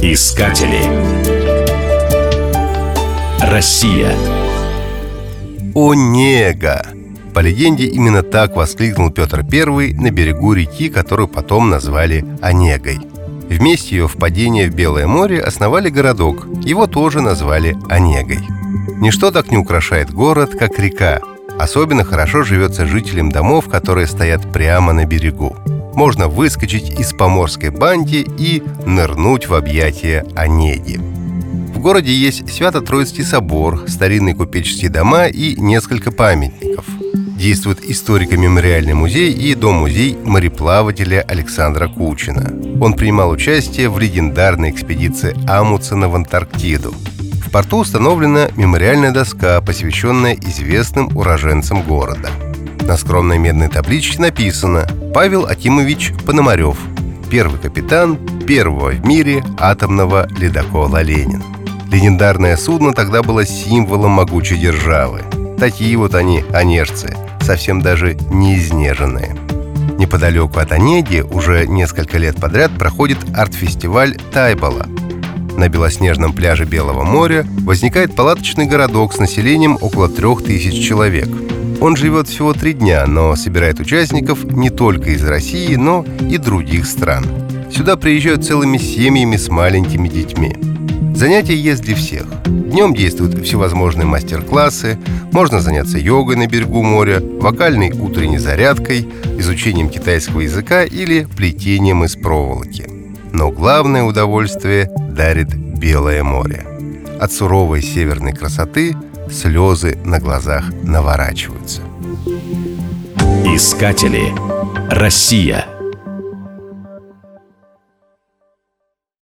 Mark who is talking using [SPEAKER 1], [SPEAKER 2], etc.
[SPEAKER 1] Искатели. Россия.
[SPEAKER 2] Онега. По легенде, именно так воскликнул Петр I на берегу реки, которую потом назвали Онегой. Вместе ее впадения в Белое море основали городок. Его тоже назвали Онегой. Ничто так не украшает город, как река. Особенно хорошо живется жителям домов, которые стоят прямо на берегу. Можно выскочить из поморской банди и нырнуть в объятия Онеги. В городе есть Свято-Троицкий собор, старинные купеческие дома и несколько памятников – действует историко-мемориальный музей и дом-музей мореплавателя Александра Кучина. Он принимал участие в легендарной экспедиции Амуцена в Антарктиду. В порту установлена мемориальная доска, посвященная известным уроженцам города. На скромной медной табличке написано «Павел Акимович Пономарев, первый капитан первого в мире атомного ледокола «Ленин». Легендарное судно тогда было символом могучей державы. Такие вот они, онежцы, совсем даже не изнеженные. Неподалеку от Онеги уже несколько лет подряд проходит арт-фестиваль Тайбала. На белоснежном пляже Белого моря возникает палаточный городок с населением около трех тысяч человек. Он живет всего три дня, но собирает участников не только из России, но и других стран. Сюда приезжают целыми семьями с маленькими детьми. Занятия есть для всех. Днем действуют всевозможные мастер-классы, можно заняться йогой на берегу моря, вокальной утренней зарядкой, изучением китайского языка или плетением из проволоки. Но главное удовольствие дарит Белое море. От суровой северной красоты слезы на глазах наворачиваются.
[SPEAKER 1] Искатели. Россия.